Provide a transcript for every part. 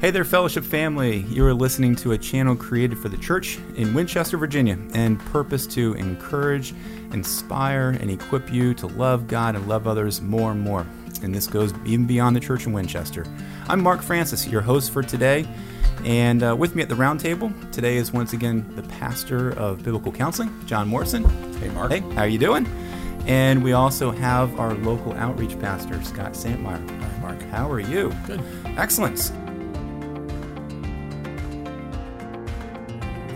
Hey there, fellowship family. You are listening to a channel created for the church in Winchester, Virginia, and purpose to encourage, inspire, and equip you to love God and love others more and more. And this goes even beyond the church in Winchester. I'm Mark Francis, your host for today. And uh, with me at the roundtable today is once again the pastor of biblical counseling, John Morrison. Hey, Mark. Hey, how are you doing? And we also have our local outreach pastor, Scott Santmeyer. Hi, Mark. How are you? Good. Excellent.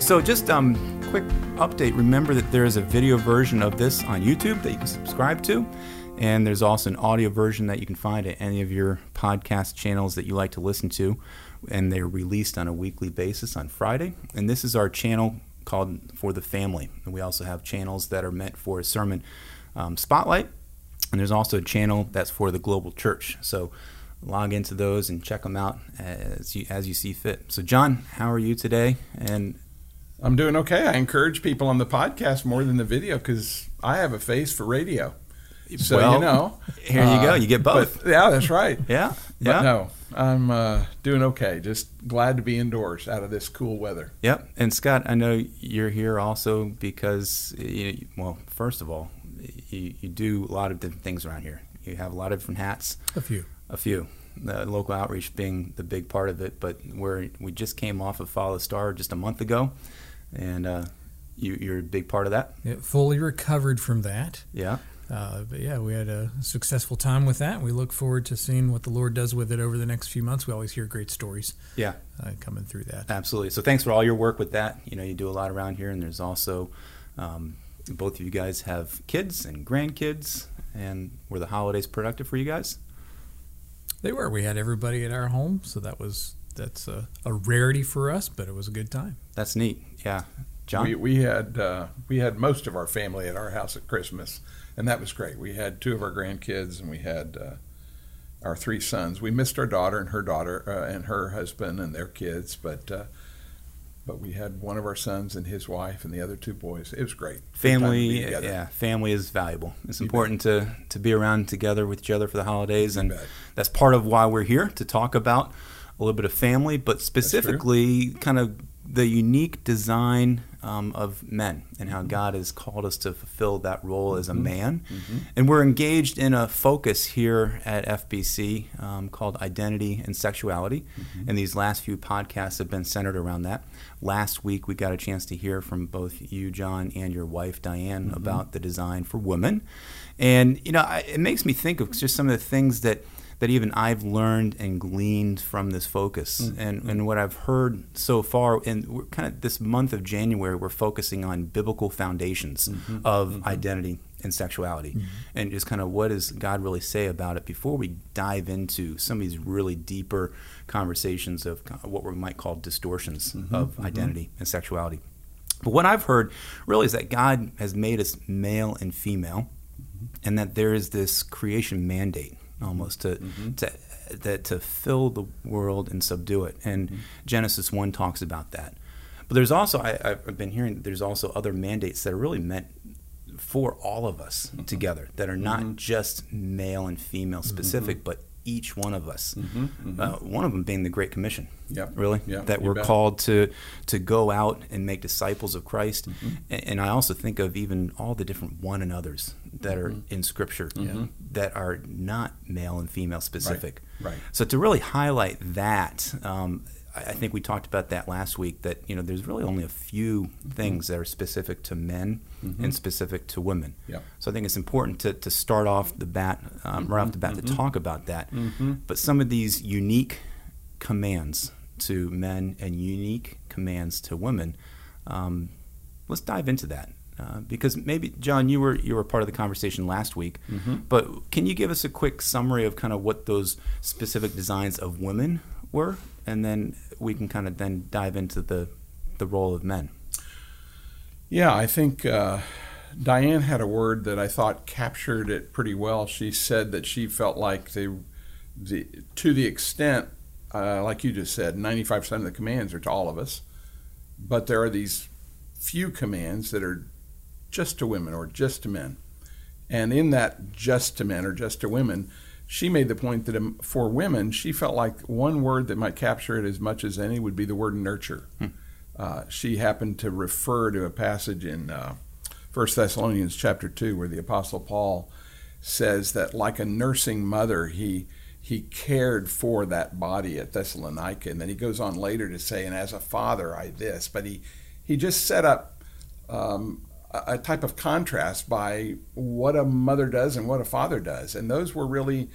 So, just um, quick update. Remember that there is a video version of this on YouTube that you can subscribe to, and there's also an audio version that you can find at any of your podcast channels that you like to listen to, and they're released on a weekly basis on Friday. And this is our channel called For the Family. And we also have channels that are meant for a sermon um, spotlight, and there's also a channel that's for the global church. So log into those and check them out as you as you see fit. So, John, how are you today? And I'm doing okay. I encourage people on the podcast more than the video because I have a face for radio. So well, you know, here you go. You get both. But, yeah, that's right. yeah, But yeah. no, I'm uh, doing okay. Just glad to be indoors out of this cool weather. Yep. And Scott, I know you're here also because, you well, first of all, you, you do a lot of different things around here. You have a lot of different hats. A few. A few. The local outreach being the big part of it, but where we just came off of Follow the Star just a month ago, and uh, you, you're a big part of that. Yeah, fully recovered from that. Yeah. Uh, but yeah, we had a successful time with that. We look forward to seeing what the Lord does with it over the next few months. We always hear great stories Yeah. uh, coming through that. Absolutely. So thanks for all your work with that. You know, you do a lot around here, and there's also um, both of you guys have kids and grandkids, and were the holidays productive for you guys? They were. We had everybody at our home, so that was that's a, a rarity for us, but it was a good time. That's neat. Yeah, John. We, we had uh, we had most of our family at our house at Christmas, and that was great. We had two of our grandkids, and we had uh, our three sons. We missed our daughter and her daughter uh, and her husband and their kids, but uh, but we had one of our sons and his wife and the other two boys. It was great. Good to family, yeah, family is valuable. It's You important to to be around together with each other for the holidays, You and bet. that's part of why we're here to talk about a little bit of family, but specifically, kind of the unique design um, of men and Mm-hmm. how God has called us to fulfill that role as a man. Mm-hmm. And we're engaged in a focus here at FBC um, called identity and sexuality. Mm-hmm. And these last few podcasts have been centered around that. Last week, we got a chance to hear from both you, John, and your wife, Diane, Mm-hmm. about the design for women. And, you know, I, it makes me think of just some of the things that that even I've learned and gleaned from this focus Mm-hmm. and, and what I've heard so far. And we're kind of this month of January, we're focusing on biblical foundations Mm-hmm. of identity and sexuality and just kind of what does God really say about it before we dive into some of these really deeper conversations of what we might call distortions Mm-hmm. of identity and sexuality. But what I've heard really is that God has made us male and female, and that there is this creation mandate almost to mm-hmm. to that to fill the world and subdue it. And mm-hmm. Genesis one talks about that. But there's also I, I've been hearing there's also other mandates that are really meant for all of us mm-hmm. together that are not just male and female specific, but each one of us. Uh, one of them being the Great Commission. Yep. Really, Yep, that you we're bet. called to to go out and make disciples of Christ. Mm-hmm. And, and I also think of even all the different one another's that are Mm-hmm. in Scripture that are not male and female specific. right. So to really highlight that, um, I think we talked about that last week. That you know, there's really only a few things that are specific to men and specific to women. Yep. So I think it's important to, to start off the bat, um, right off the bat, to talk about that. But some of these unique commands to men and unique commands to women, um, let's dive into that. Uh, because maybe John, you were you were part of the conversation last week, but can you give us a quick summary of kind of what those specific designs of women were, and then we can kind of then dive into the the role of men. Yeah, I think uh, Diane had a word that I thought captured it pretty well. She said that she felt like the, the to the extent, uh, like you just said, 95% of the commands are to all of us, but there are these few commands that are just to women or just to men. And in that just to men or just to women, she made the point that um, for women, she felt like one word that might capture it as much as any would be the word nurture. Hmm. Uh, she happened to refer to a passage in uh, 1 Thessalonians chapter 2 where the Apostle Paul says that like a nursing mother, he he cared for that body at Thessalonica. And then he goes on later to say, and as a father, I this. But he, he just set up um, a, type of contrast by what a mother does and what a father does. And those were really,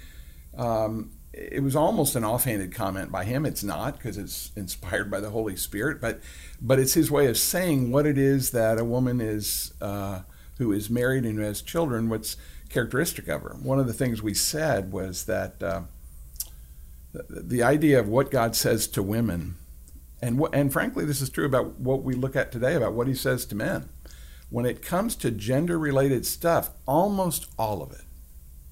um, it was almost an offhanded comment by him. It's not because it's inspired by the Holy Spirit, but, but it's his way of saying what it is that a woman is, uh, who is married and who has children, what's characteristic of her. One of the things we said was that. Uh, the idea of what God says to women, and and frankly, this is true about what we look at today about what He says to men. When it comes to gender-related stuff, almost all of it,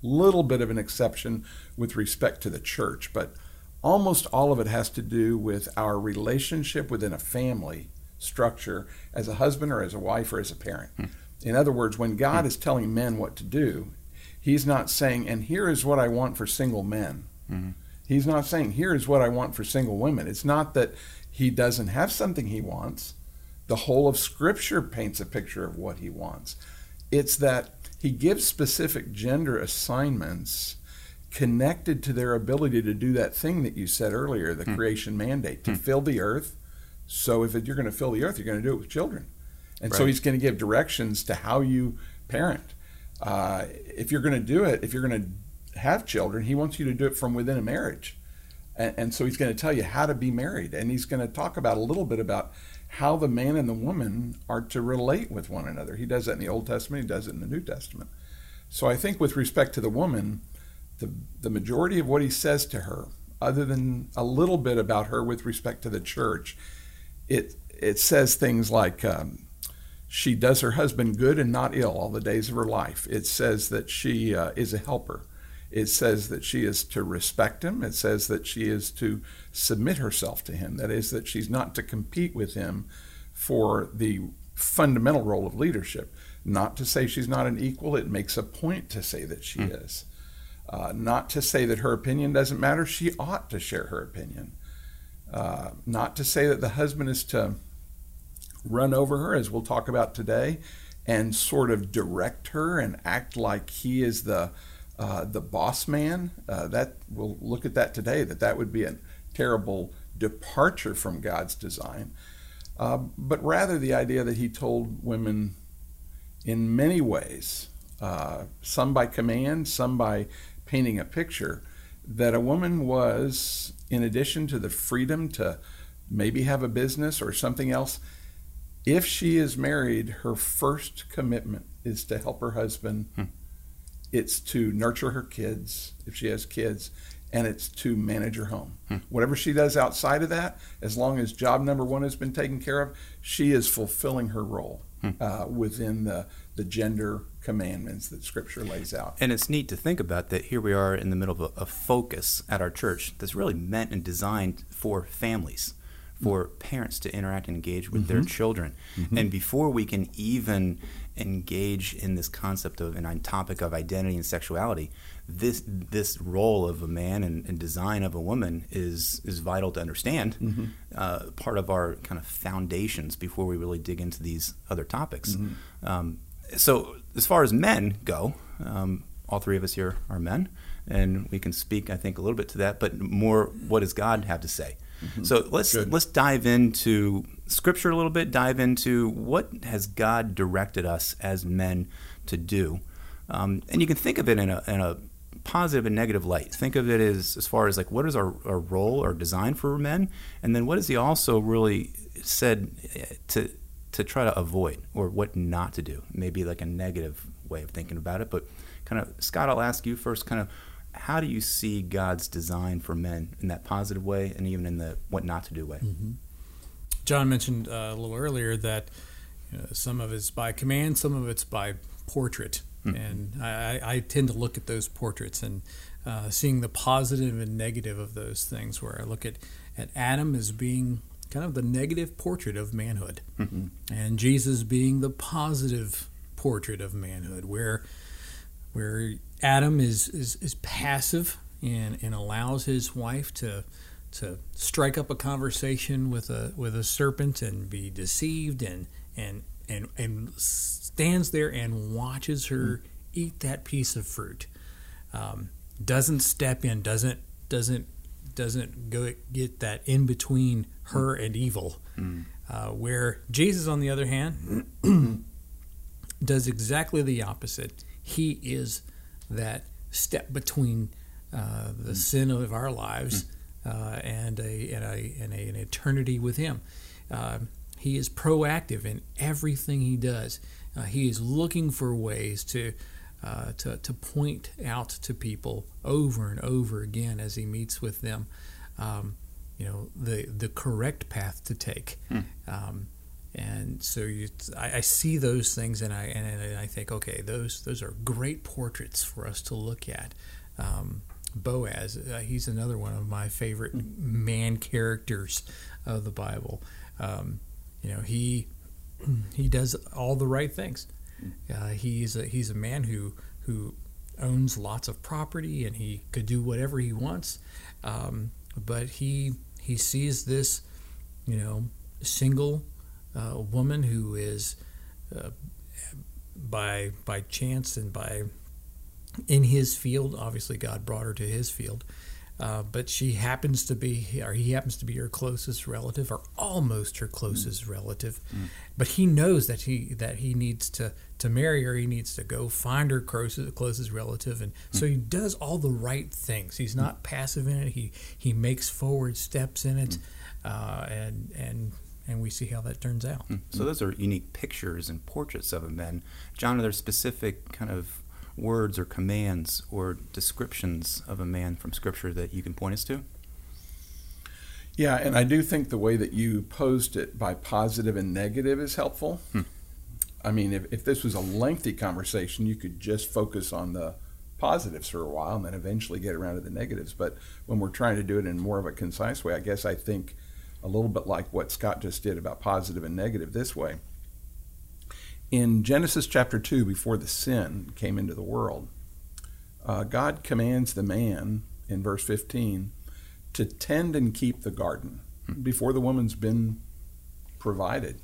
little bit of an exception with respect to the church, but almost all of it has to do with our relationship within a family structure as a husband or as a wife or as a parent. Hmm. In other words, when God hmm. is telling men what to do, He's not saying, and here is what I want for single men. Mm-hmm He's not saying, here is what I want for single women. It's not that he doesn't have something he wants. The whole of Scripture paints a picture of what he wants. It's that he gives specific gender assignments connected to their ability to do that thing that you said earlier, the hmm. creation mandate, to hmm. fill the earth. So if you're going to fill the earth, you're going to do it with children. And right. so he's going to give directions to how you parent. Uh, if you're going to do it, if you're going to have children, he wants you to do it from within a marriage. And, and so he's going to tell you how to be married. And he's going to talk about a little bit about how the man and the woman are to relate with one another. He does that in the Old Testament, he does it in the New Testament. So I think with respect to the woman, the, the majority of what he says to her, other than a little bit about her with respect to the church, it, it says things like, um, she does her husband good and not ill all the days of her life. It says that she uh, is a helper. It says that she is to respect him. It says that she is to submit herself to him. That is, that she's not to compete with him for the fundamental role of leadership. Not to say she's not an equal, it makes a point to say that she mm. is. Uh, not to say that her opinion doesn't matter, she ought to share her opinion. Uh, not to say that the husband is to run over her, as we'll talk about today, and sort of direct her and act like he is the uh, the boss man. Uh, that we'll look at that today. That that would be a terrible departure from God's design. Uh, but rather the idea that He told women in many ways, uh, some by command, some by painting a picture, that a woman was, in addition to the freedom to maybe have a business or something else, if she is married, her first commitment is to help her husband. Hmm it's to nurture her kids if she has kids and it's to manage her home hmm. whatever she does outside of that as long as job number one has been taken care of she is fulfilling her role hmm. uh, within the, the gender commandments that scripture lays out and it's neat to think about that here we are in the middle of a, a focus at our church that's really meant and designed for families for parents to interact and engage with mm-hmm. their children. Mm-hmm. And before we can even engage in this concept of and topic of identity and sexuality, this this role of a man and, and design of a woman is is vital to understand. Mm-hmm. Uh, part of our kind of foundations before we really dig into these other topics. Mm-hmm. Um, so as far as men go, um, all three of us here are men, and we can speak, I think, a little bit to that. But more, what does God have to say? Mm-hmm. So let's Good. let's dive into scripture a little bit. Dive into what has God directed us as men to do, um, and you can think of it in a, in a positive and negative light. Think of it as as far as like what is our, our role or design for men, and then what has He also really said eh, to to try to avoid or what not to do. Maybe like a negative way of thinking about it, but kind of Scott, I'll ask you first. Kind of how do you see God's design for men in that positive way and even in the what not to do way? Mm-hmm. John mentioned uh, a little earlier that you know, some of it's by command, some of it's by portrait. Mm-hmm. And I, I, tend to look at those portraits and uh, seeing the positive and negative of those things, where I look at, at Adam as being kind of the negative portrait of manhood, mm-hmm. and Jesus being the positive portrait of manhood, where where Adam is, is, is passive and, and allows his wife to to strike up a conversation with a with a serpent and be deceived and and and and stands there and watches her eat that piece of fruit. Um, doesn't step in, doesn't doesn't doesn't go get that in between her and evil. Mm. Uh, where Jesus, on the other hand, does exactly the opposite. He is that step between uh, the mm. sin of our lives uh, and, a, and, a, and a, an eternity with Him. Uh, he is proactive in everything he does. Uh, he is looking for ways to, uh, to, to point out to people over and over again as he meets with them, um, you know, the, the correct path to take. Hmm. Um, and so you, I, I, see those things, and I and I think, okay, those those are great portraits for us to look at. Um, Boaz. Uh, he's another one of my favorite man characters of the Bible. Um, you know, he he does all the right things. Uh, he's a, he's a man who who owns lots of property and he could do whatever he wants, um, but he he sees this, you know, single uh, woman who is uh, by by chance and by in his field. Obviously, God brought her to his field. Uh, but she happens to be, or he happens to be her closest relative, or almost her closest mm. relative. Mm. But he knows that he that he needs to to marry her. He needs to go find her closest, closest relative, and mm. so he does all the right things. He's not passive in it. He he makes forward steps in it, mm. uh, and and and we see how that turns out. Mm. So those are unique pictures and portraits of him. And John, are there specific kind of words or commands or descriptions of a man from Scripture that you can point us to? Yeah, and I do think the way that you posed it by positive and negative is helpful. Hmm. I mean, if, if this was a lengthy conversation, you could just focus on the positives for a while and then eventually get around to the negatives. But when we're trying to do it in more of a concise way, I guess I think a little bit like what Scott just did about positive and negative this way in Genesis chapter 2, before the sin came into the world, uh, God commands the man in verse 15 to tend and keep the garden before the woman's been provided.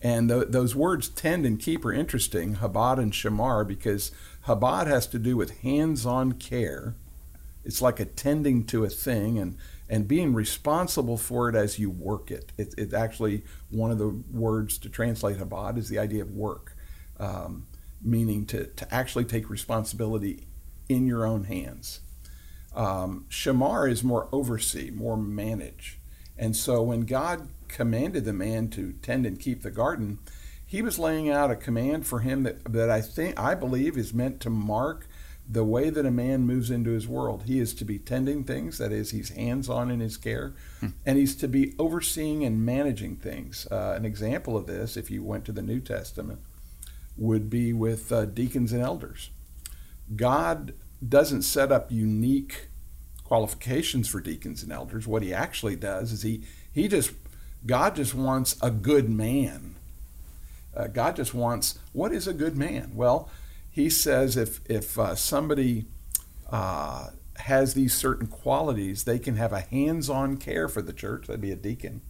And th- those words tend and keep are interesting, Habad and Shamar, because Habad has to do with hands on care. It's like attending to a thing, and and being responsible for it as you work it. it it's actually one of the words to translate Habad is the idea of work, um, meaning to, to actually take responsibility in your own hands. Um, Shamar is more oversee, more manage. And so when God commanded the man to tend and keep the garden, he was laying out a command for him that, that I think I believe is meant to mark the way that a man moves into his world. He is to be tending things, that is, he's hands on in his care, hmm. and he's to be overseeing and managing things. Uh, an example of this, if you went to the New Testament, would be with uh, deacons and elders. God doesn't set up unique qualifications for deacons and elders. What he actually does is he, he just, God just wants a good man. Uh, God just wants, what is a good man? Well, he says if if uh, somebody uh, has these certain qualities, they can have a hands-on care for the church. That'd be a deacon,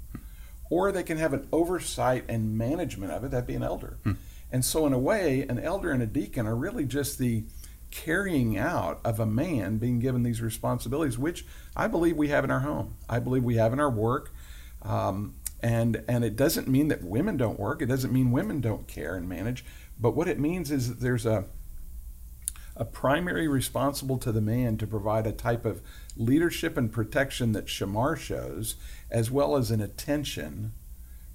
or they can have an oversight and management of it. That'd be an elder. Hmm. And so, in a way, an elder and a deacon are really just the carrying out of a man being given these responsibilities, which I believe we have in our home. I believe we have in our work. Um, and and it doesn't mean that women don't work. It doesn't mean women don't care and manage. But what it means is that there's a a primary responsible to the man to provide a type of leadership and protection that Shamar shows, as well as an attention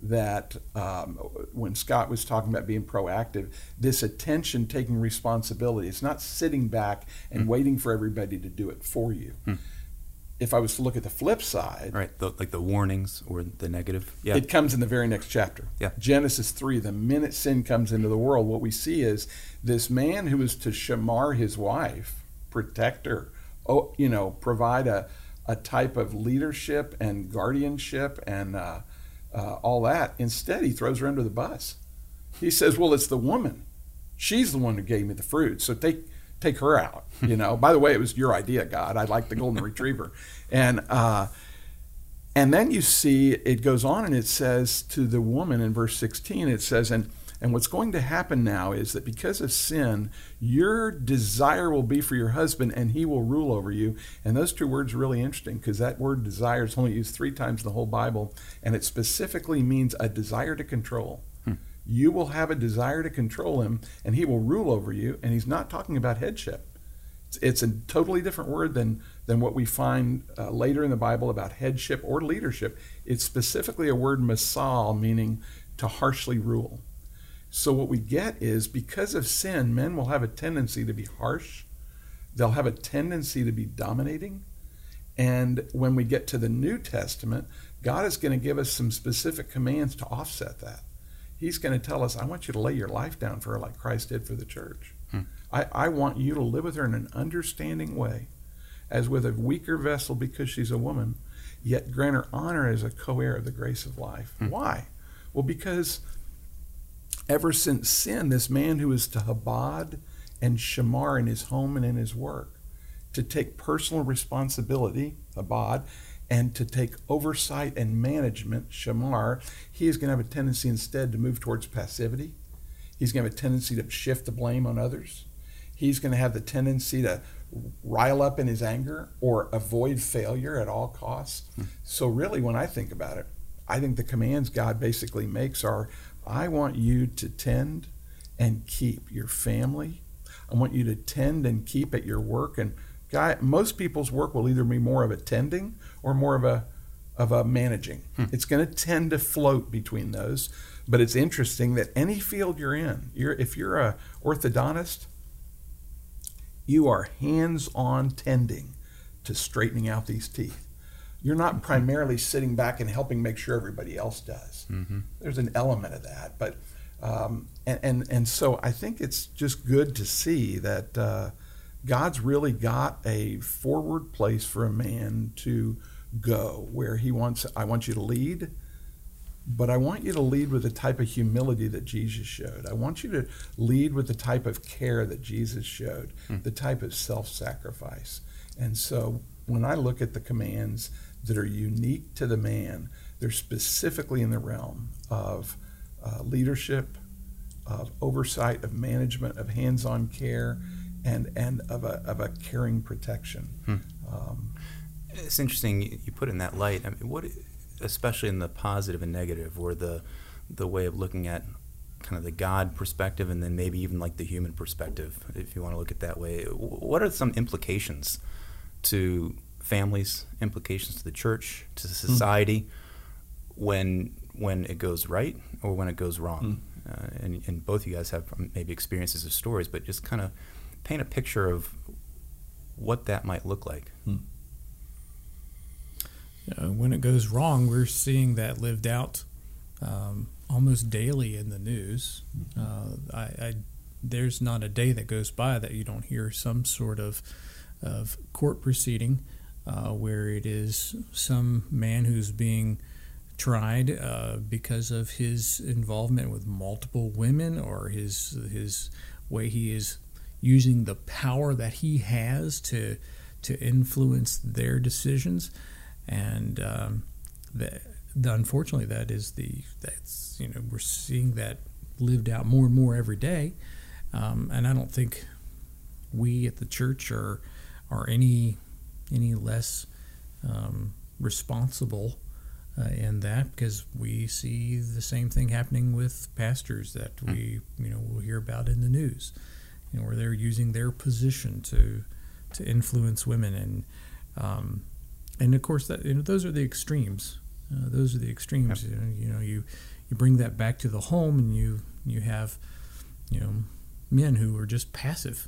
that um, when Scott was talking about being proactive, this attention taking responsibility. It's not sitting back and mm. waiting for everybody to do it for you. Mm if I was to look at the flip side, right, the, like the warnings or the negative, yeah, it comes in the very next chapter. Yeah, Genesis three. The minute sin comes into the world, what we see is this man who is to shamar his wife, protect her, oh, you know, provide a a type of leadership and guardianship and uh, uh, all that. Instead, he throws her under the bus. He says, "Well, it's the woman. She's the one who gave me the fruit. So take take her out. You know. By the way, it was your idea, God. I like the golden retriever, and uh, and then you see it goes on and it says to the woman in verse 16, it says, and and what's going to happen now is that because of sin, your desire will be for your husband and he will rule over you. And those two words are really interesting because that word desire is only used three times in the whole Bible, and it specifically means a desire to control. You will have a desire to control him and he will rule over you. And he's not talking about headship. It's, it's a totally different word than, than what we find uh, later in the Bible about headship or leadership. It's specifically a word masal, meaning to harshly rule. So, what we get is because of sin, men will have a tendency to be harsh, they'll have a tendency to be dominating. And when we get to the New Testament, God is going to give us some specific commands to offset that. He's going to tell us, I want you to lay your life down for her like Christ did for the church. Hmm. I, I want you to live with her in an understanding way, as with a weaker vessel because she's a woman, yet grant her honor as a co heir of the grace of life. Hmm. Why? Well, because ever since sin, this man who is to Habad and Shamar in his home and in his work, to take personal responsibility, Habad, and to take oversight and management, Shamar, he is going to have a tendency instead to move towards passivity. He's going to have a tendency to shift the blame on others. He's going to have the tendency to rile up in his anger or avoid failure at all costs. Hmm. So, really, when I think about it, I think the commands God basically makes are I want you to tend and keep your family. I want you to tend and keep at your work. And guy, most people's work will either be more of a tending or more of a of a managing. Hmm. It's going to tend to float between those. But it's interesting that any field you're in, you're, if you're a orthodontist, you are hands-on tending to straightening out these teeth you're not primarily sitting back and helping make sure everybody else does. Mm-hmm. There's an element of that, but um, and, and and so I think it's just good to see that uh, God's really got a forward place for a man to go where He wants. I want you to lead. But I want you to lead with the type of humility that Jesus showed. I want you to lead with the type of care that Jesus showed, mm. the type of self sacrifice. And so when I look at the commands, that are unique to the man. They're specifically in the realm of uh, leadership, of oversight, of management, of hands-on care, and and of a of a caring protection. Hmm. Um, it's interesting you put it in that light. I mean, what, especially in the positive and negative, or the the way of looking at kind of the God perspective, and then maybe even like the human perspective, if you want to look at that way. What are some implications to families, implications to the church, to hmm. society, mm. when when it goes right or when it goes wrong. Mm. Uh, and, and both of you guys have maybe experiences of stories, but just kind of paint a picture of what that might look like. Mm. when it goes wrong, we're seeing that lived out um, almost daily in the news. Hmm. Uh, I, I, there's not a day that goes by that you don't hear some sort of of court proceeding uh, where it is some man who's being tried uh, because of his involvement with multiple women or his his way he is using the power that he has to to influence their decisions. And um, the, the, unfortunately that is the that's you know we're seeing that lived out more and more every day. Um, and I don't think we at the church are are any any less um, responsible uh, in that because we see the same thing happening with pastors that hmm. we you know we'll hear about in the news, you know, where they're using their position to to influence women and um, and of course that you know those are the extremes. Uh, those are the extremes. Yep. You, know, you know, you you bring that back to the home, and you you have you know men who are just passive,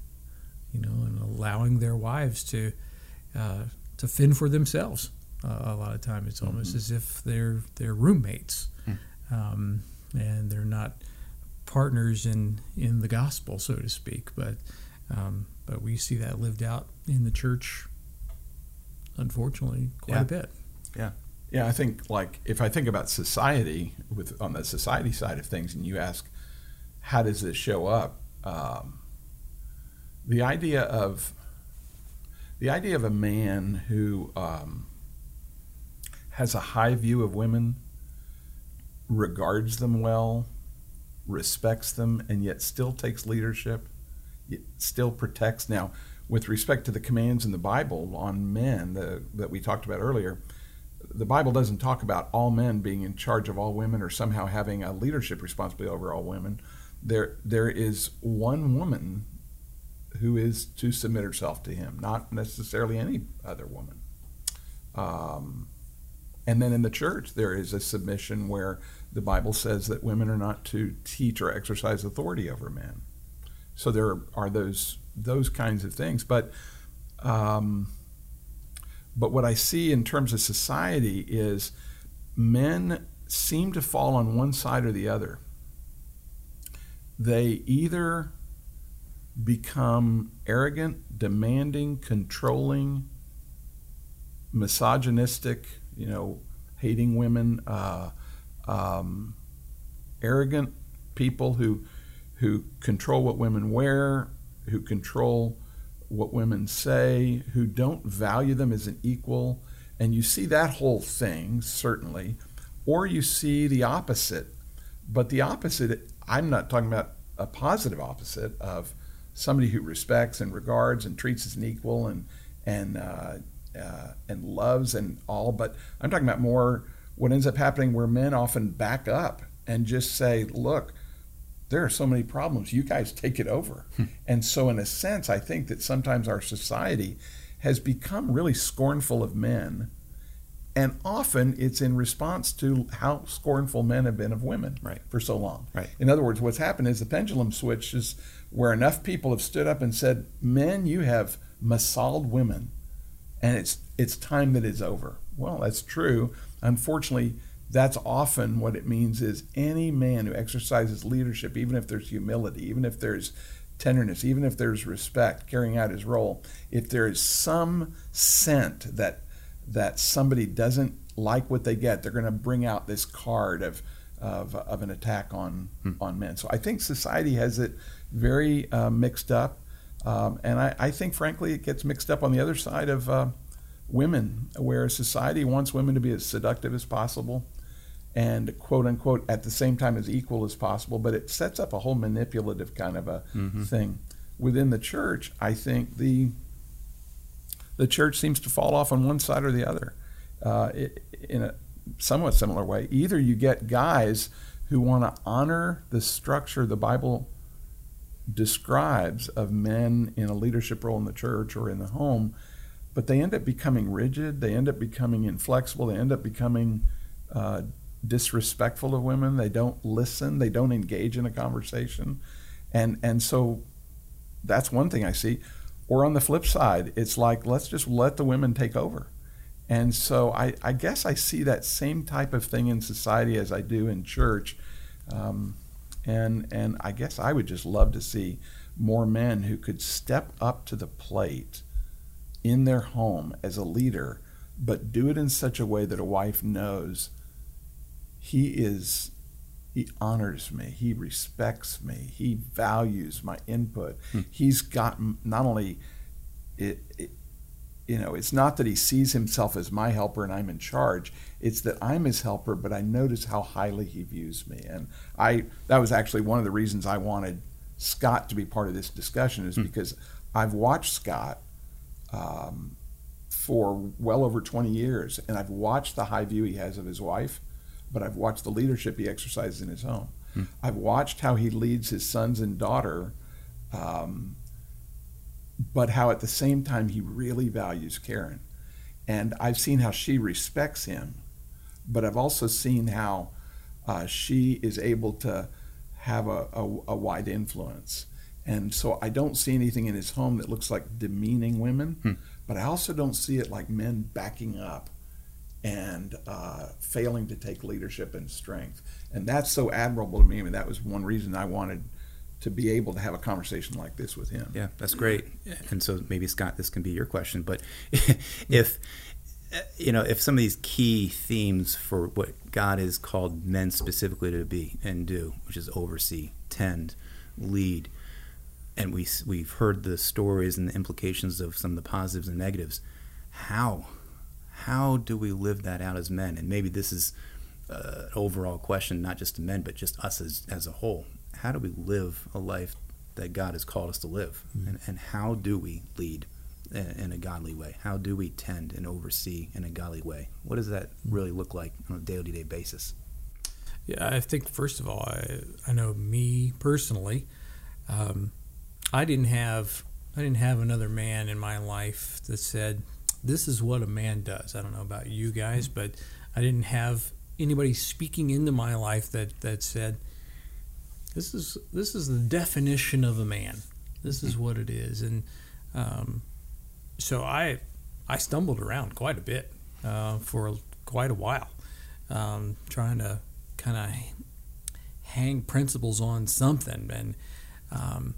you know, and allowing their wives to uh, to fend for themselves. Uh, a lot of times, it's almost mm-hmm. as if they're they're roommates, mm. um, and they're not partners in in the gospel, so to speak. But um, but we see that lived out in the church, unfortunately, quite yeah. a bit. Yeah. Yeah, I think like if I think about society with on the society side of things, and you ask, how does this show up? Um, the idea of the idea of a man who um, has a high view of women, regards them well, respects them, and yet still takes leadership, it still protects. Now, with respect to the commands in the Bible on men the, that we talked about earlier, the Bible doesn't talk about all men being in charge of all women or somehow having a leadership responsibility over all women. There, there is one woman who is to submit herself to him, not necessarily any other woman. Um, and then in the church, there is a submission where the Bible says that women are not to teach or exercise authority over men. So there are those those kinds of things, but um, but what I see in terms of society is men seem to fall on one side or the other. They either become arrogant, demanding, controlling, misogynistic, you know, hating women, uh, um, arrogant people who who control what women wear, who control what women say, who don't value them as an equal, and you see that whole thing certainly, or you see the opposite. But the opposite, I'm not talking about a positive opposite of somebody who respects and regards and treats as an equal and and uh, uh, and loves and all. But I'm talking about more what ends up happening where men often back up and just say, "Look, there are so many problems. You guys take it over." Hmm. and so, in a sense, I think that sometimes our society has become really scornful of men. And often it's in response to how scornful men have been of women right. for so long. Right. In other words, what's happened is the pendulum switches where enough people have stood up and said, "Men, you have massaged women, and it's it's time that it's over." Well, that's true. Unfortunately, that's often what it means is any man who exercises leadership, even if there's humility, even if there's tenderness, even if there's respect, carrying out his role, if there is some scent that that somebody doesn't like what they get, they're going to bring out this card of of, of an attack on hmm. on men. So I think society has it very uh, mixed up. Um, and I, I, think, frankly, it gets mixed up on the other side of uh, women, where society wants women to be as seductive as possible and quote unquote at the same time as equal as possible, but it sets up a whole manipulative kind of a mm-hmm. thing. Within the church, I think the the church seems to fall off on one side or the other uh, it, in a somewhat similar way. Either you get guys who want to honor the structure the Bible describes of men in a leadership role in the church or in the home, but they end up becoming rigid, they end up becoming inflexible, they end up becoming uh, disrespectful of women, they don't listen, they don't engage in a conversation. And, and so that's one thing I see. Or on the flip side, it's like, let's just let the women take over. And so I, I guess I see that same type of thing in society as I do in church. Um, and and I guess I would just love to see more men who could step up to the plate in their home as a leader, but do it in such a way that a wife knows he is he honors me he respects me he values my input hmm. he's got not only it, it, you know, it's not that he sees himself as my helper and I'm in charge. It's that I'm his helper, but I notice how highly he views me. And I that was actually one of the reasons I wanted Scott to be part of this discussion is hmm. because I've watched Scott um, for well over 20 years, and I've watched the high view he has of his wife, but I've watched the leadership he exercises in his home. Hmm. I've watched how he leads his sons and daughter um, but how at the same time he really values Karen. And I've seen how she respects him, but I've also seen how uh, she is able to have a, a, a, wide influence. And so I don't see anything in his home that looks like demeaning women, hmm. but I also don't see it like men backing up and uh, failing to take leadership and strength. And that's so admirable to me. I mean, that was one reason I wanted to be able to have a conversation like this with him. Yeah, that's great. And so maybe Scott, this can be your question, but if you know, if some of these key themes for what God has called men specifically to be and do, which is oversee, tend, lead, and we we've heard the stories and the implications of some of the positives and negatives. How how do we live that out as men? And maybe this is uh, an overall question, not just to men, but just us as as a whole. How do we live a life that God has called us to live, mm-hmm. and, and how do we lead in, in, a godly way? How do we tend and oversee in a godly way? What does that really look like on a day to day basis? Yeah, I think first of all, I, I know me personally. Um, I didn't have I didn't have another man in my life that said this is what a man does. I don't know about you guys, mm-hmm. but I didn't have anybody speaking into my life that that said this is this is the definition of a man. This is what it is, and um, so I I stumbled around quite a bit uh, for quite a while, um, trying to kind of hang principles on something, and um,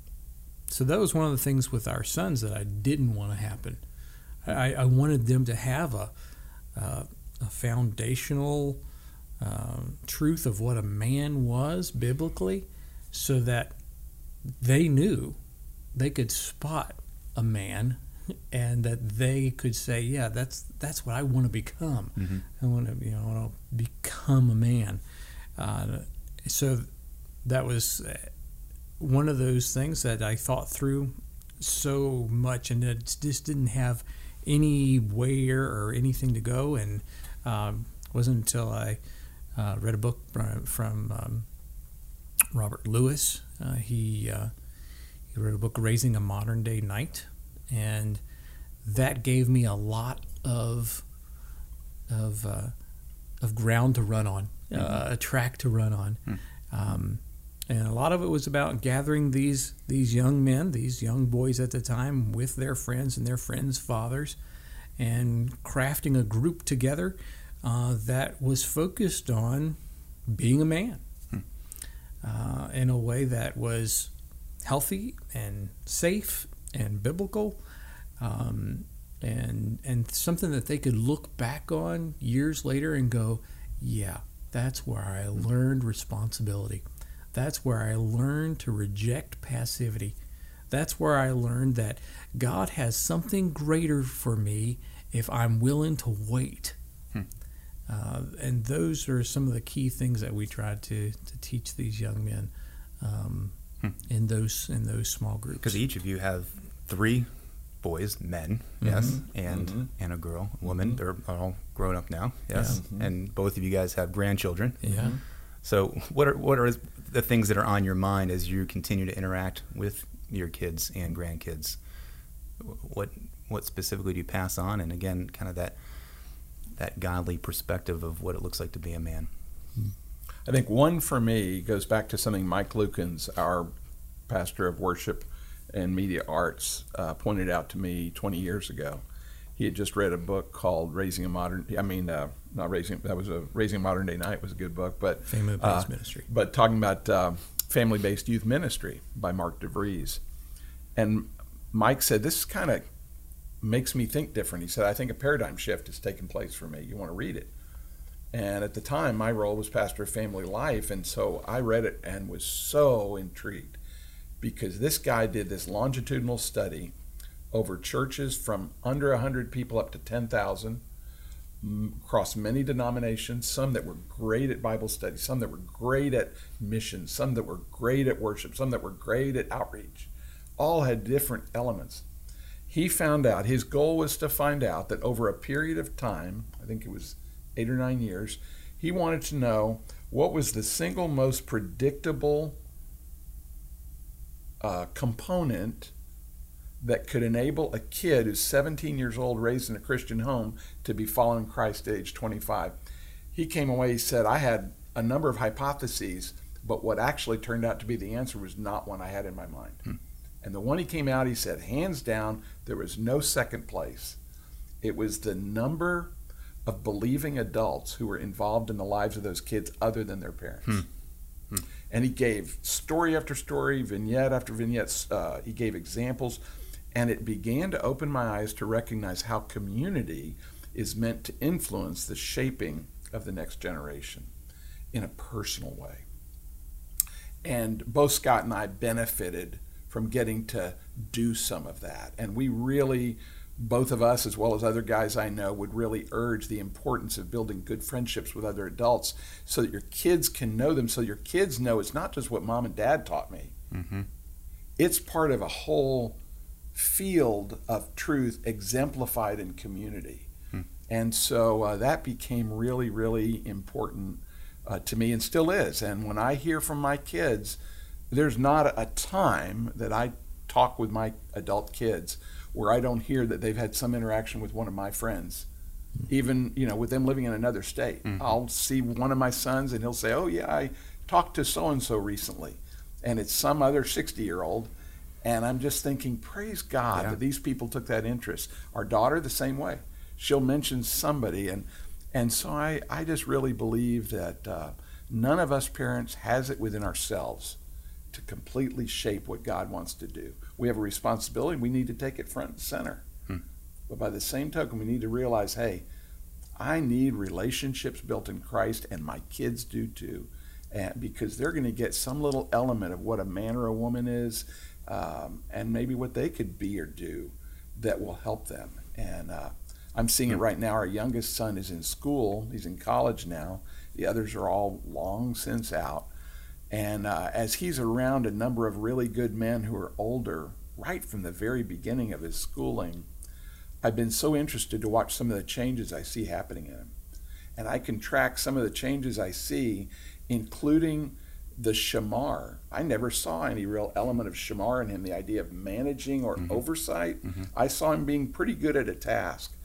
so that was one of the things with our sons that I didn't want to happen. I, I wanted them to have a uh, a foundational um, truth of what a man was biblically, so that they knew they could spot a man and that they could say, "Yeah, that's that's what I want to become. Mm-hmm. I want to, you know, I want to become a man." Uh, so that was one of those things that I thought through so much, and it just didn't have any where or anything to go, and um, wasn't until I uh, read a book from um, Robert Lewis. Uh, he uh, he wrote a book, Raising a Modern Day Knight, and that gave me a lot of of uh, of ground to run on, uh, mm-hmm. a track to run on. Mm. Um, and a lot of it was about gathering these these young men, these young boys at the time, with their friends and their friends' fathers, and crafting a group together uh, that was focused on being a man uh, in a way that was healthy and safe and biblical, um, and and something that they could look back on years later and go, yeah, that's where I learned responsibility. That's where I learned to reject passivity. That's where I learned that God has something greater for me if I'm willing to wait. Uh, and those are some of the key things that we tried to, to teach these young men um, hmm. in those in those small groups. Because each of you have three boys, men, mm-hmm. yes, and mm-hmm. and a girl, woman. Mm-hmm. They're all grown up now, yes, yeah. and both of you guys have grandchildren. Yeah. So, what are what are the things that are on your mind as you continue to interact with your kids and grandkids? What what specifically do you pass on? And again, kind of that that godly perspective of what it looks like to be a man. I think one for me goes back to something Mike Lukens, our pastor of worship and media arts, uh, pointed out to me 20 years ago. He had just read a book called "Raising a Modern." I mean, uh, not raising. That was a "Raising a Modern Day Knight" was a good book, but family-based uh, ministry. But talking about uh, family-based youth ministry by Mark DeVries, and Mike said this kind of makes me think different. He said, I think a paradigm shift has taken place for me. You want to read it? And at the time, my role was pastor of family life. And so I read it and was so intrigued because this guy did this longitudinal study over churches from under 100 people up to 10,000 across many denominations, some that were great at Bible study, some that were great at mission, some that were great at worship, some that were great at outreach. All had different elements he found out, his goal was to find out that over a period of time, I think it was eight or nine years, he wanted to know what was the single most predictable uh, component that could enable a kid who's 17 years old, raised in a Christian home, to be following Christ at age 25. He came away, he said, I had a number of hypotheses, but what actually turned out to be the answer was not one I had in my mind. Hmm. And the one he came out, he said, hands down, there was no second place. It was the number of believing adults who were involved in the lives of those kids other than their parents. Hmm. Hmm. And he gave story after story, vignette after vignette. Uh, he gave examples. And it began to open my eyes to recognize how community is meant to influence the shaping of the next generation in a personal way. And both Scott and I benefited from getting to do some of that. And we really, both of us, as well as other guys I know, would really urge the importance of building good friendships with other adults so that your kids can know them, so your kids know it's not just what mom and dad taught me, mm-hmm. it's part of a whole field of truth exemplified in community. Hmm. And so uh, that became really, really important uh, to me and still is. And when I hear from my kids, there's not a time that I talk with my adult kids where I don't hear that they've had some interaction with one of my friends. Mm-hmm. Even, you know, with them living in another state. Mm-hmm. I'll see one of my sons and he'll say, Oh, yeah, I talked to so and so recently. And it's some other 60 year old. And I'm just thinking, praise God yeah. that these people took that interest. Our daughter, the same way. She'll mention somebody. And, and so I, I just really believe that uh, none of us parents has it within ourselves to completely shape what God wants to do. We have a responsibility, we need to take it front and center. Hmm. But by the same token, we need to realize hey, I need relationships built in Christ, and my kids do too. And because they're going to get some little element of what a man or a woman is, um, and maybe what they could be or do that will help them. And uh, I'm seeing it hmm. right now. Our youngest son is in school, he's in college now. The others are all long since out. And uh, as he's around a number of really good men who are older, right from the very beginning of his schooling, I've been so interested to watch some of the changes I see happening in him. And I can track some of the changes I see, including the shamar. I never saw any real element of shamar in him, the idea of managing or mm-hmm. oversight. Mm-hmm. I saw him being pretty good at a task.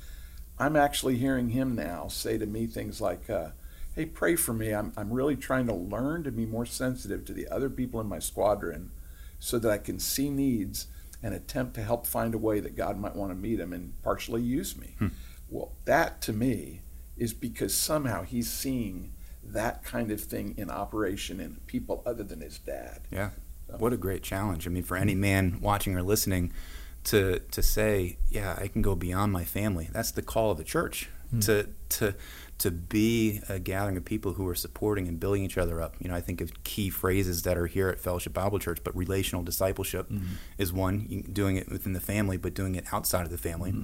I'm actually hearing him now say to me things like, uh, hey, pray for me. I'm, I'm really trying to learn to be more sensitive to the other people in my squadron so that I can see needs and attempt to help find a way that God might want to meet them and partially use me. Hmm. Well, that to me is because somehow he's seeing that kind of thing in operation in people other than his dad. Yeah. So. What a great challenge. I mean, for any man watching or listening to to say, yeah, I can go beyond my family. That's the call of the church. Hmm. To to to be a gathering of people who are supporting and building each other up. You know, I think of key phrases that are here at Fellowship Bible Church, but relational discipleship mm-hmm. is one, doing it within the family, but doing it outside of the family. Mm-hmm.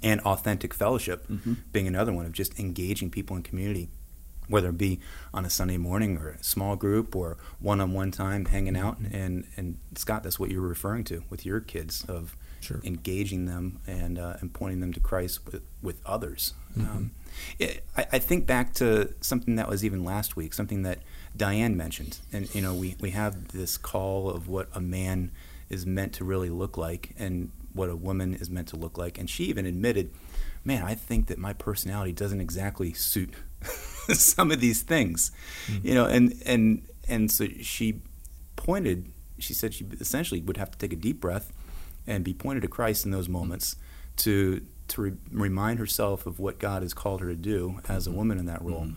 And authentic fellowship mm-hmm. being another one of just engaging people in community, whether it be on a Sunday morning or a small group or one on one time hanging out. Mm-hmm. And, and Scott, that's what you were referring to with your kids of sure. engaging them and, uh, and pointing them to Christ with, with others. Mm-hmm. Um, it, I, I, think back to something that was even last week, something that Diane mentioned. And, you know, we, we have this call of what a man is meant to really look like and what a woman is meant to look like. And she even admitted, man, I think that my personality doesn't exactly suit some of these things, mm-hmm. you know, and, and, and so she pointed, she said she essentially would have to take a deep breath and be pointed to Christ in those moments to to re- remind herself of what God has called her to do as a mm-hmm. woman in that role. Mm-hmm.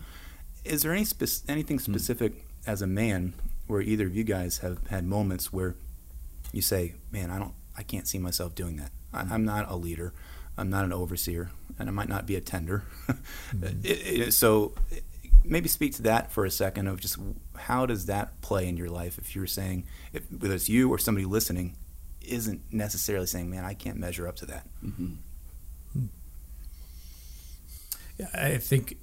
Is there any spe- anything mm-hmm. specific mm-hmm. as a man where either of you guys have had moments where you say, "Man, I don't, I can't see myself doing that. I, am mm-hmm. not a leader. I'm not an overseer, and I might not be a tender." mm-hmm. it, it, so, maybe speak to that for a second of just how does that play in your life if you're saying, if, whether it's you or somebody listening, isn't necessarily saying, "Man, I can't measure up to that." Mm-hmm. I think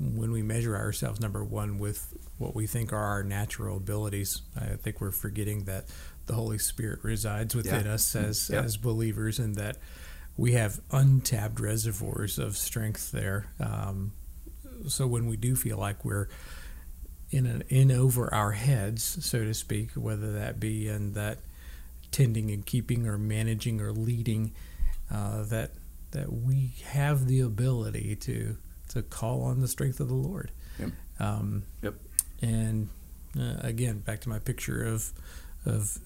when we measure ourselves, number one, with what we think are our natural abilities, I think we're forgetting that the Holy Spirit resides within yeah. us as yep. as believers, and that we have untapped reservoirs of strength there. Um, so when we do feel like we're in an, in over our heads, so to speak, whether that be in that tending and keeping or managing or leading, uh, that that we have the ability to to call on the strength of the Lord. Yep. Um, yep. And uh, again, back to my picture of of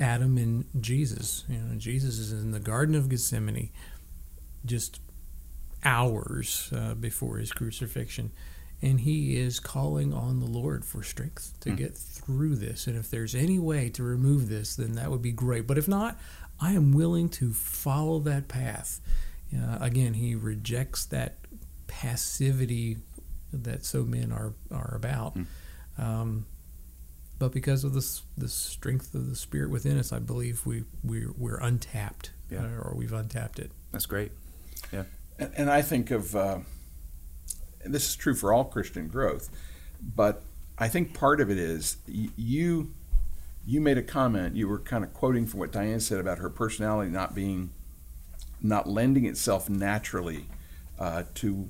Adam and Jesus. You know, Jesus is in the Garden of Gethsemane, just hours uh, before his crucifixion, and he is calling on the Lord for strength to mm. get through this. And if there's any way to remove this, then that would be great. But if not, I am willing to follow that path. Uh, again, he rejects that passivity that so men are are about. Mm. Um, but because of this the strength of the spirit within us, I believe we we we're untapped, Yeah. uh, or we've untapped it. That's great. And, and I think of, uh, and this is true for all Christian growth, but I think part of it is y- you. You made a comment. You were kind of quoting from what Diane said about her personality not being, not lending itself naturally uh, to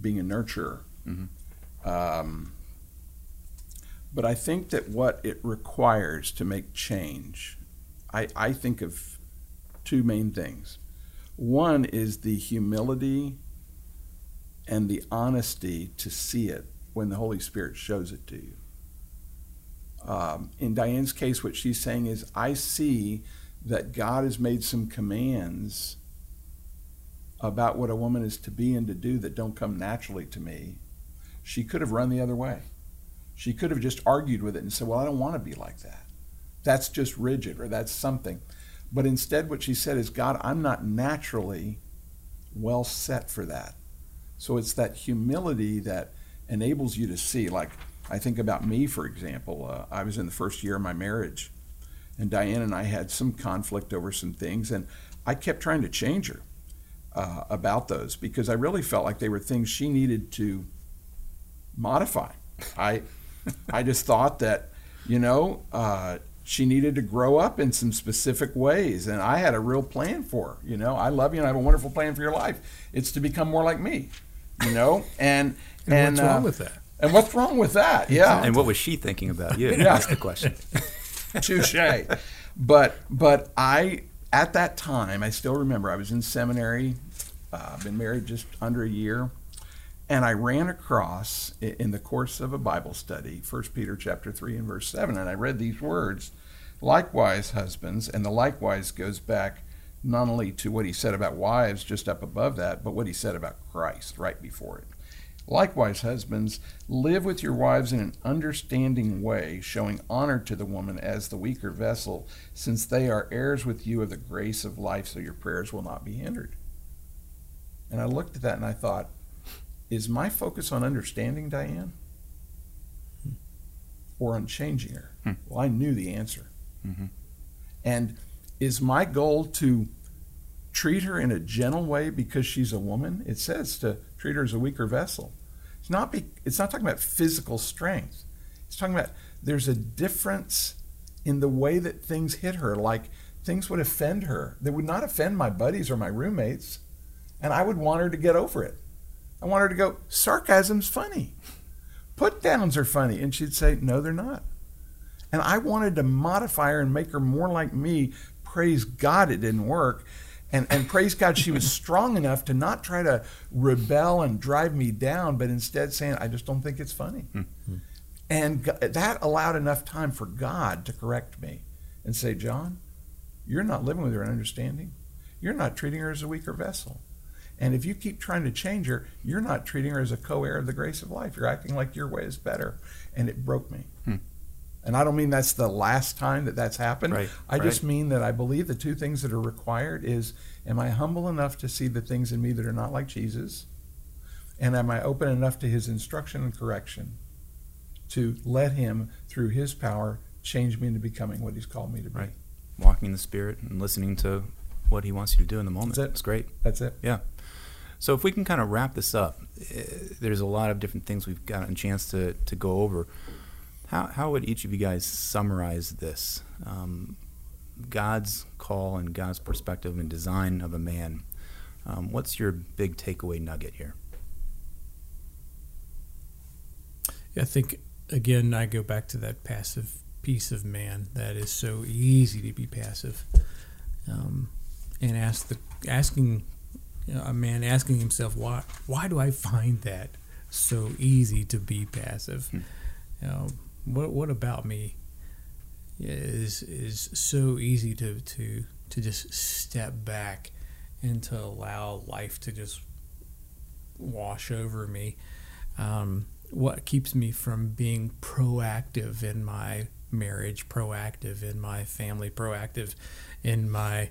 being a nurturer. Mhm. Um, but I think that what it requires to make change, I, I think of two main things. One is the humility and the honesty to see it when the Holy Spirit shows it to you. Um, in Diane's case, what she's saying is, I see that God has made some commands about what a woman is to be and to do that don't come naturally to me. She could have run the other way. She could have just argued with it and said, Well, I don't want to be like that. That's just rigid or that's something. But instead, what she said is, God, I'm not naturally well set for that. So it's that humility that enables you to see. Like, I think about me, for example. Uh, I was in the first year of my marriage, and Diane and I had some conflict over some things, and I kept trying to change her uh, about those because I really felt like they were things she needed to modify. I, I just thought that, you know, uh, she needed to grow up in some specific ways, and I had a real plan for her. You know, I love you, and I have a wonderful plan for your life. It's to become more like me. You know, and And, and, what's wrong uh, with that? and what's wrong with that? Yeah, And what was she thinking about you? Yeah. That's the question. touche. But but I at that time I still remember I was in seminary. Uh, been married just under a year, and I ran across in the course of a Bible study, 1 Peter chapter three and verse seven, and I read these words. Likewise, husbands, and the likewise goes back not only to what he said about wives just up above that, but what he said about Christ right before it. Likewise, husbands, live with your wives in an understanding way, showing honor to the woman as the weaker vessel, since they are heirs with you of the grace of life, so your prayers will not be hindered. And I looked at that and I thought, is my focus on understanding Diane or on changing her? Hmm. Well, I knew the answer. Mhm. And is my goal to treat her in a gentle way because she's a woman? It says to treat her as a weaker vessel. It's not be, it's not talking about physical strength. It's talking about there's a difference in the way that things hit her. Like things would offend her. They would not offend my buddies or my roommates. And I would want her to get over it. I want her to go, sarcasm's funny. Put downs are funny. And she'd say, no, they're not. And I wanted to modify her and make her more like me. Praise God it didn't work. And, and praise God she was strong enough to not try to rebel and drive me down, but instead saying, I just don't think it's funny. Hmm. Hmm. And that allowed enough time for God to correct me and say, John, you're not living with her in understanding. You're not treating her as a weaker vessel. And if you keep trying to change her, you're not treating her as a co heir of the grace of life. You're acting like your way is better. And it broke me. Hmm. And I don't mean that's the last time that that's happened. Right, I just mean that I believe the two things that are required is am I humble enough to see the things in me that are not like Jesus? And am I open enough to his instruction and correction to let him, through his power, change me into becoming what he's called me to be? Right. Walking in the Spirit and listening to what He wants you to do in the moment. That's it. It's great. That's it. So if we can kind of wrap this up, eh, there's a lot of different things we've gotten a chance to, to go over. How, how would each of you guys summarize this? Um, God's call and God's perspective and design of a man. Um, what's your big takeaway nugget here? I think again I go back to that passive piece of man that is so easy to be passive, um, and ask the asking you know, a man asking himself why why do I find that so easy to be passive? Hmm. You know, what what about me is is so easy to to to just step back and to allow life to just wash over me. Um, what keeps me from being proactive in my marriage, proactive in my family, proactive in my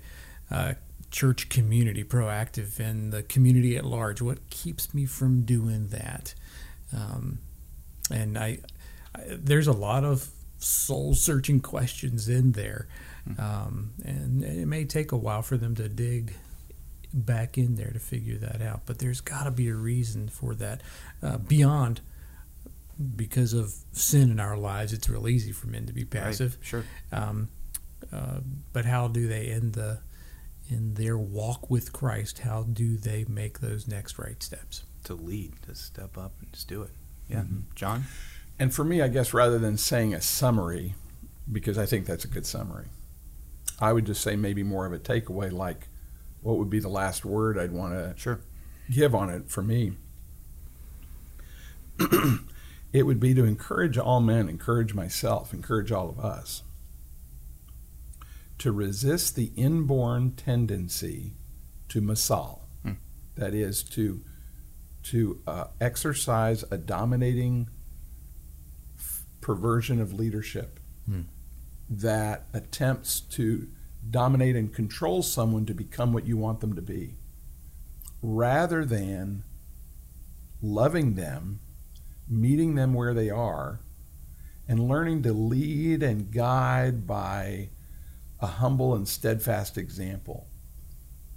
uh, church community, proactive and the community at large? What keeps me from doing that? Um, and I, I, there's a lot of soul searching questions in there. Um, and it may take a while for them to dig back in there to figure that out. But there's got to be a reason for that uh, beyond because of sin in our lives. It's real easy for men to be passive. Right. Sure. Um, uh, but how do they end the in their walk with Christ? How do they make those next right steps? To lead, to step up and just do it. Yeah, mm-hmm. John. And for me, I guess rather than saying a summary, because I think that's a good summary, I would just say maybe more of a takeaway, like what would be the last word I'd want to sure. give on it for me. it would be to encourage all men, encourage myself, encourage all of us to resist the inborn tendency to mashal, hmm. that is to to uh, exercise a dominating f- perversion of leadership hmm. that attempts to dominate and control someone to become what you want them to be, rather than loving them, meeting them where they are, and learning to lead and guide by a humble and steadfast example.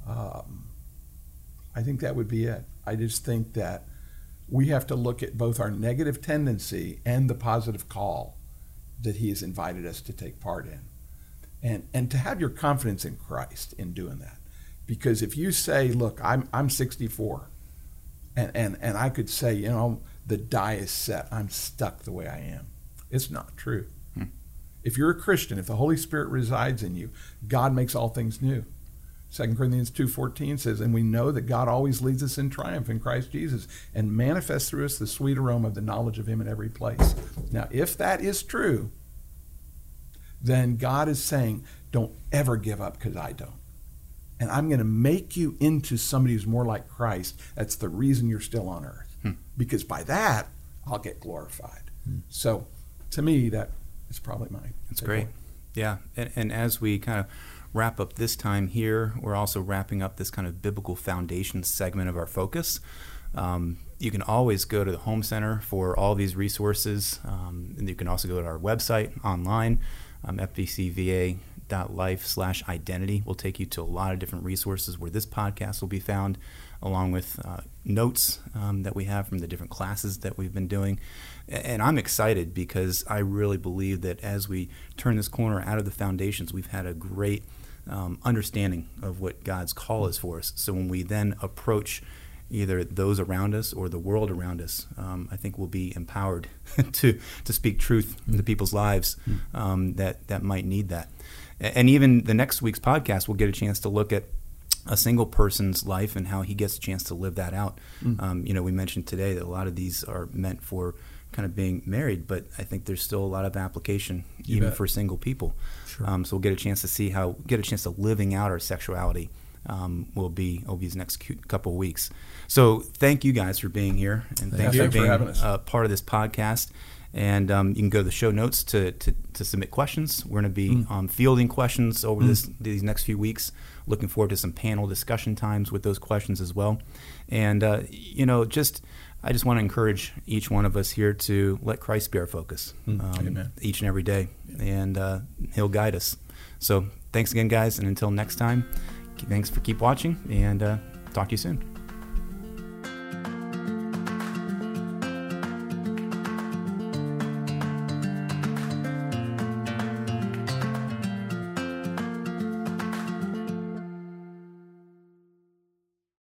Um, I think that would be it. I just think that we have to look at both our negative tendency and the positive call that He has invited us to take part in. And, and to have your confidence in Christ in doing that. Because if you say, look, I'm, I'm 64, and, and, and I could say, you know, the die is set, I'm stuck the way I am, it's not true. If you're a Christian, if the Holy Spirit resides in you, God makes all things new. 2 Corinthians 2.14 says, And we know that God always leads us in triumph in Christ Jesus and manifests through us the sweet aroma of the knowledge of him in every place. Now, if that is true, then God is saying, Don't ever give up because I don't. And I'm going to make you into somebody who's more like Christ. That's the reason you're still on earth. Hmm. Because by that, I'll get glorified. Hmm. So to me, that is probably mine. That's great. Yeah. And, and as we kind of wrap up this time here. We're also wrapping up this kind of biblical foundation segment of our focus. Um, you can always go to the Home Center for all these resources. Um, and you can also go to our website online, um, fbcva.life slash identity will take you to a lot of different resources where this podcast will be found, along with uh, notes um, that we have from the different classes that we've been doing. And I'm excited because I really believe that as we turn this corner out of the foundations, we've had a great – um, understanding of what God's call is for us. So when we then approach either those around us or the world around us, um, I think we'll be empowered to to speak truth into people's lives um, that that might need that. And even the next week's podcast, we'll get a chance to look at a single person's life and how he gets a chance to live that out. Mm. Um, you know, we mentioned today that a lot of these are meant for kind of being married, but I think there's still a lot of application you even bet. for single people. Sure. Um, so we'll get a chance to see how get a chance to living out our sexuality. Um, will be over these next couple of weeks. So thank you guys for being here and thanks, yeah, for being uh, part of this podcast. And um, you can go to the show notes to, to, to submit questions. We're going to be mm. um, fielding questions over mm. this these next few weeks. Looking forward to some panel discussion times with those questions as well. And uh, you know, just I just want to encourage each one of us here to let Christ be our focus mm, um, each and every day, and uh, He'll guide us. So thanks again, guys, and until next time, thanks for keep watching, and uh, talk to you soon.